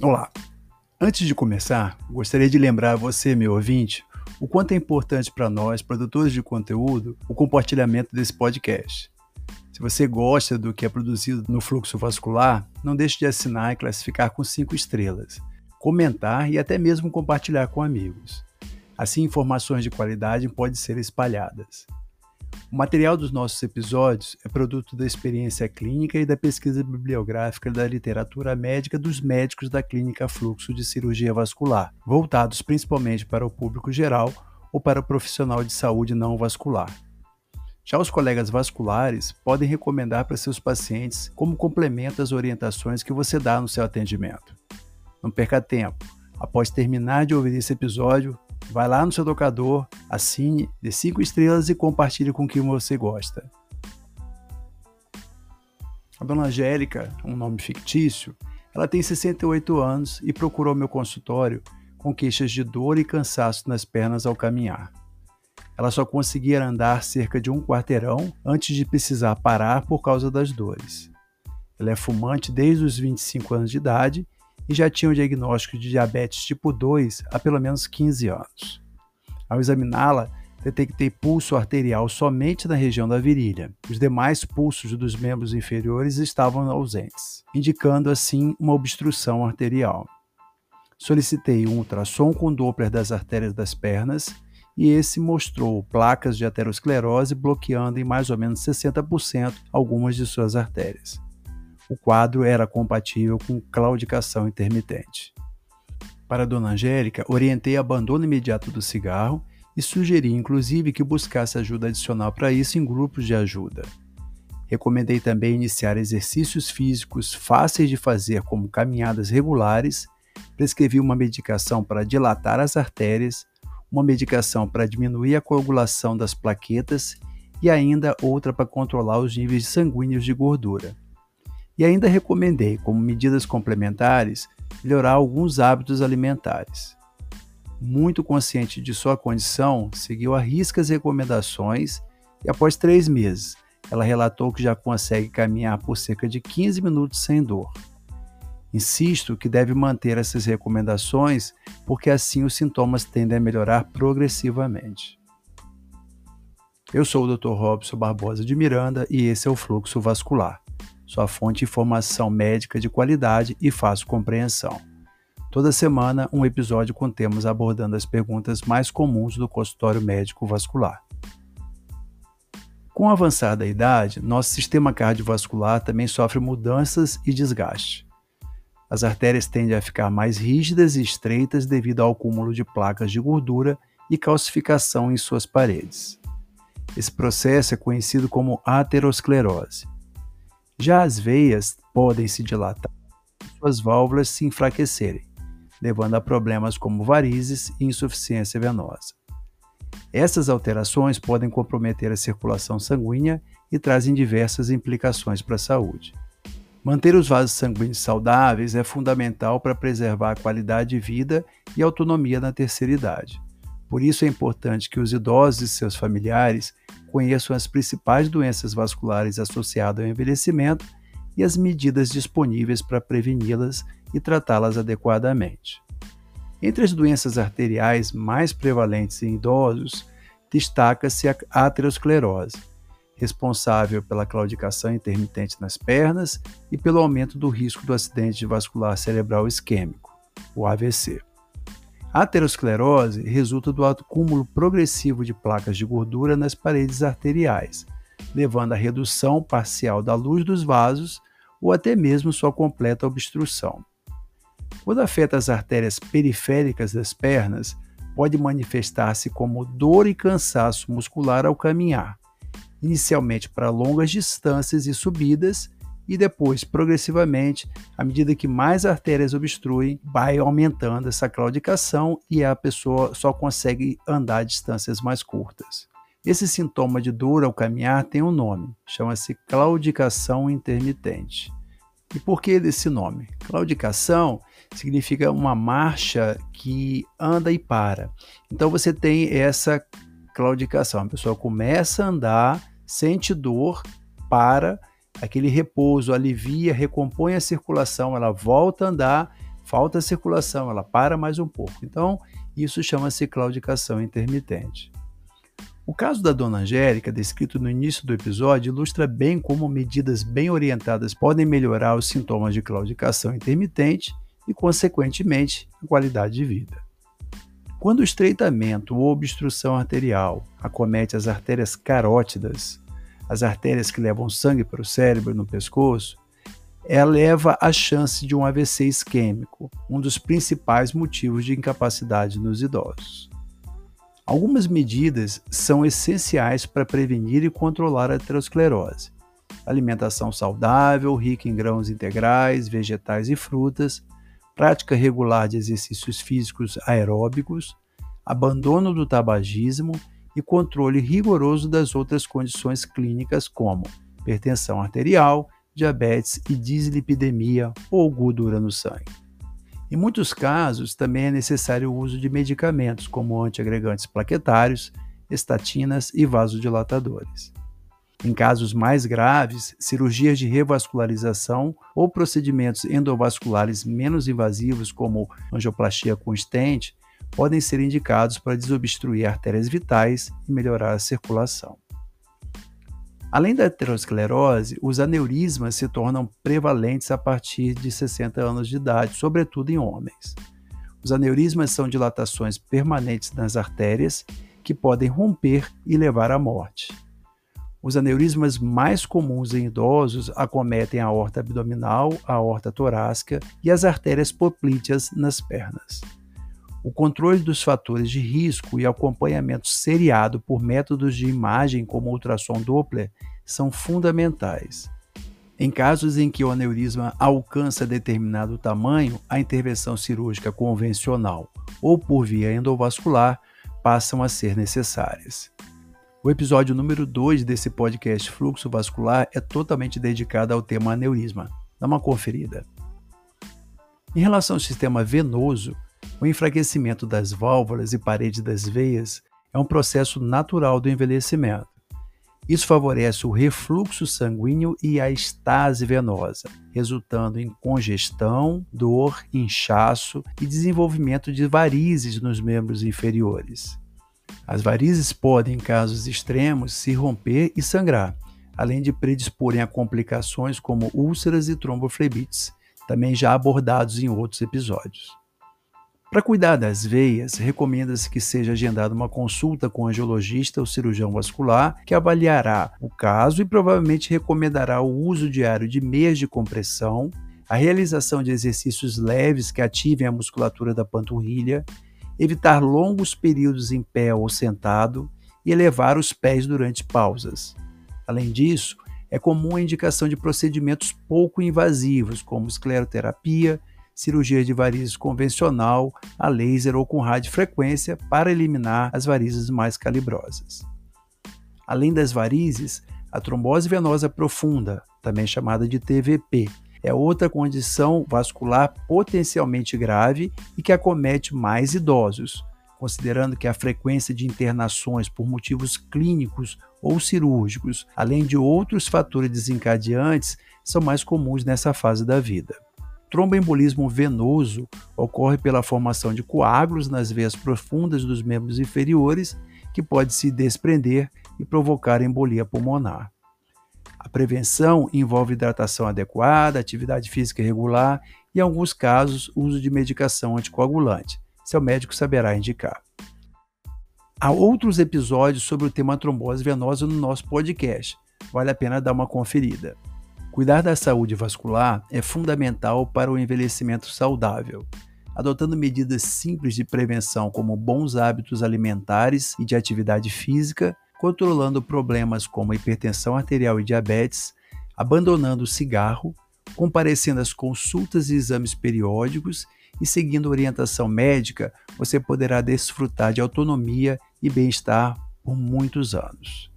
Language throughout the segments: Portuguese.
Olá! Antes de começar, gostaria de lembrar a você, meu ouvinte, o quanto é importante para nós, produtores de conteúdo, o compartilhamento desse podcast. Se você gosta do que é produzido no fluxo vascular, não deixe de assinar e classificar com cinco estrelas, comentar e até mesmo compartilhar com amigos. Assim, informações de qualidade podem ser espalhadas. O material dos nossos episódios é produto da experiência clínica e da pesquisa bibliográfica da literatura médica dos médicos da Clínica Fluxo de Cirurgia Vascular, voltados principalmente para o público geral ou para o profissional de saúde não vascular. Já os colegas vasculares podem recomendar para seus pacientes como complemento às orientações que você dá no seu atendimento. Não perca tempo. Após terminar de ouvir esse episódio, Vai lá no seu tocador, assine, dê 5 estrelas e compartilhe com quem você gosta. A dona Angélica, um nome fictício, ela tem 68 anos e procurou meu consultório com queixas de dor e cansaço nas pernas ao caminhar. Ela só conseguia andar cerca de um quarteirão antes de precisar parar por causa das dores. Ela é fumante desde os 25 anos de idade e já tinha o diagnóstico de diabetes tipo 2 há pelo menos 15 anos. Ao examiná-la, detectei pulso arterial somente na região da virilha. Os demais pulsos dos membros inferiores estavam ausentes, indicando assim uma obstrução arterial. Solicitei um ultrassom com Doppler das artérias das pernas e esse mostrou placas de aterosclerose bloqueando em mais ou menos 60% algumas de suas artérias o quadro era compatível com claudicação intermitente. Para Dona Angélica, orientei abandono imediato do cigarro e sugeri inclusive que buscasse ajuda adicional para isso em grupos de ajuda. Recomendei também iniciar exercícios físicos fáceis de fazer, como caminhadas regulares, prescrevi uma medicação para dilatar as artérias, uma medicação para diminuir a coagulação das plaquetas e ainda outra para controlar os níveis sanguíneos de gordura. E ainda recomendei, como medidas complementares, melhorar alguns hábitos alimentares. Muito consciente de sua condição, seguiu a risca as recomendações e, após três meses, ela relatou que já consegue caminhar por cerca de 15 minutos sem dor. Insisto que deve manter essas recomendações porque assim os sintomas tendem a melhorar progressivamente. Eu sou o Dr. Robson Barbosa de Miranda e esse é o Fluxo Vascular sua fonte de informação médica de qualidade e fácil compreensão. Toda semana, um episódio com temas abordando as perguntas mais comuns do consultório médico vascular. Com o avançar da idade, nosso sistema cardiovascular também sofre mudanças e desgaste. As artérias tendem a ficar mais rígidas e estreitas devido ao acúmulo de placas de gordura e calcificação em suas paredes. Esse processo é conhecido como aterosclerose. Já as veias podem se dilatar e suas válvulas se enfraquecerem, levando a problemas como varizes e insuficiência venosa. Essas alterações podem comprometer a circulação sanguínea e trazem diversas implicações para a saúde. Manter os vasos sanguíneos saudáveis é fundamental para preservar a qualidade de vida e autonomia na terceira idade. Por isso é importante que os idosos e seus familiares conheçam as principais doenças vasculares associadas ao envelhecimento e as medidas disponíveis para preveni-las e tratá-las adequadamente. Entre as doenças arteriais mais prevalentes em idosos, destaca-se a aterosclerose, responsável pela claudicação intermitente nas pernas e pelo aumento do risco do acidente vascular cerebral isquêmico, o AVC. A aterosclerose resulta do acúmulo progressivo de placas de gordura nas paredes arteriais, levando à redução parcial da luz dos vasos ou até mesmo sua completa obstrução. Quando afeta as artérias periféricas das pernas, pode manifestar-se como dor e cansaço muscular ao caminhar, inicialmente para longas distâncias e subidas e depois, progressivamente, à medida que mais artérias obstruem, vai aumentando essa claudicação e a pessoa só consegue andar distâncias mais curtas. Esse sintoma de dor ao caminhar tem um nome, chama-se claudicação intermitente. E por que desse nome? Claudicação significa uma marcha que anda e para. Então você tem essa claudicação, a pessoa começa a andar, sente dor, para aquele repouso alivia, recompõe a circulação, ela volta a andar, falta circulação, ela para mais um pouco. Então, isso chama-se claudicação intermitente. O caso da dona Angélica, descrito no início do episódio, ilustra bem como medidas bem orientadas podem melhorar os sintomas de claudicação intermitente e, consequentemente, a qualidade de vida. Quando o estreitamento ou obstrução arterial acomete as artérias carótidas, as artérias que levam sangue para o cérebro no pescoço, eleva a chance de um AVC isquêmico, um dos principais motivos de incapacidade nos idosos. Algumas medidas são essenciais para prevenir e controlar a aterosclerose. Alimentação saudável, rica em grãos integrais, vegetais e frutas, prática regular de exercícios físicos aeróbicos, abandono do tabagismo e controle rigoroso das outras condições clínicas como hipertensão arterial, diabetes e dislipidemia ou gordura no sangue. Em muitos casos, também é necessário o uso de medicamentos como antiagregantes plaquetários, estatinas e vasodilatadores. Em casos mais graves, cirurgias de revascularização ou procedimentos endovasculares menos invasivos, como angioplastia com stent, podem ser indicados para desobstruir artérias vitais e melhorar a circulação. Além da aterosclerose, os aneurismas se tornam prevalentes a partir de 60 anos de idade, sobretudo em homens. Os aneurismas são dilatações permanentes nas artérias que podem romper e levar à morte. Os aneurismas mais comuns em idosos acometem a aorta abdominal, a aorta torácica e as artérias poplíteas nas pernas. O controle dos fatores de risco e acompanhamento seriado por métodos de imagem como ultrassom Doppler são fundamentais. Em casos em que o aneurisma alcança determinado tamanho, a intervenção cirúrgica convencional ou por via endovascular passam a ser necessárias. O episódio número 2 desse podcast Fluxo Vascular é totalmente dedicado ao tema aneurisma. Dá uma conferida. Em relação ao sistema venoso, o enfraquecimento das válvulas e paredes das veias é um processo natural do envelhecimento. Isso favorece o refluxo sanguíneo e a estase venosa, resultando em congestão, dor, inchaço e desenvolvimento de varizes nos membros inferiores. As varizes podem, em casos extremos, se romper e sangrar, além de predisporem a complicações como úlceras e tromboflebites, também já abordados em outros episódios. Para cuidar das veias, recomenda-se que seja agendada uma consulta com o angiologista ou cirurgião vascular, que avaliará o caso e provavelmente recomendará o uso diário de meias de compressão, a realização de exercícios leves que ativem a musculatura da panturrilha, evitar longos períodos em pé ou sentado e elevar os pés durante pausas. Além disso, é comum a indicação de procedimentos pouco invasivos, como escleroterapia, cirurgia de varizes convencional, a laser ou com radiofrequência para eliminar as varizes mais calibrosas. Além das varizes, a trombose venosa profunda, também chamada de TVP, é outra condição vascular potencialmente grave e que acomete mais idosos, considerando que a frequência de internações por motivos clínicos ou cirúrgicos, além de outros fatores desencadeantes, são mais comuns nessa fase da vida. Tromboembolismo venoso ocorre pela formação de coágulos nas veias profundas dos membros inferiores, que pode se desprender e provocar embolia pulmonar. A prevenção envolve hidratação adequada, atividade física regular e, em alguns casos, uso de medicação anticoagulante. Seu médico saberá indicar. Há outros episódios sobre o tema trombose venosa no nosso podcast. Vale a pena dar uma conferida. Cuidar da saúde vascular é fundamental para o envelhecimento saudável. Adotando medidas simples de prevenção, como bons hábitos alimentares e de atividade física, controlando problemas como hipertensão arterial e diabetes, abandonando o cigarro, comparecendo às consultas e exames periódicos e seguindo orientação médica, você poderá desfrutar de autonomia e bem-estar por muitos anos.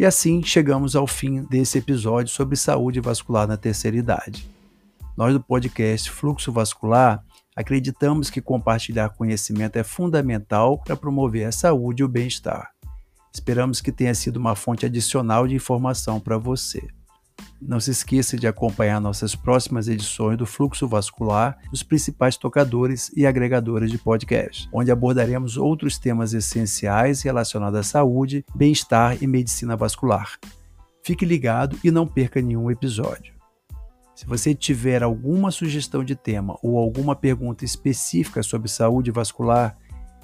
E assim chegamos ao fim desse episódio sobre saúde vascular na terceira idade. Nós do podcast Fluxo Vascular acreditamos que compartilhar conhecimento é fundamental para promover a saúde e o bem-estar. Esperamos que tenha sido uma fonte adicional de informação para você. Não se esqueça de acompanhar nossas próximas edições do Fluxo Vascular dos principais tocadores e agregadores de podcast, onde abordaremos outros temas essenciais relacionados à saúde, bem-estar e medicina vascular. Fique ligado e não perca nenhum episódio. Se você tiver alguma sugestão de tema ou alguma pergunta específica sobre saúde vascular,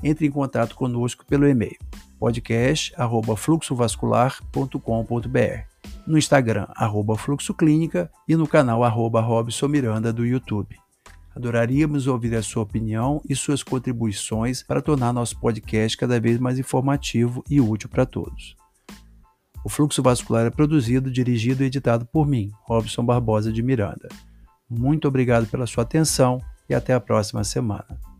entre em contato conosco pelo e-mail podcast@fluxovascular.com.br, no Instagram arroba fluxoclínica e no canal arroba Robson Miranda do YouTube. Adoraríamos ouvir a sua opinião e suas contribuições para tornar nosso podcast cada vez mais informativo e útil para todos. O Fluxo Vascular é produzido, dirigido e editado por mim, Robson Barbosa de Miranda. Muito obrigado pela sua atenção e até a próxima semana.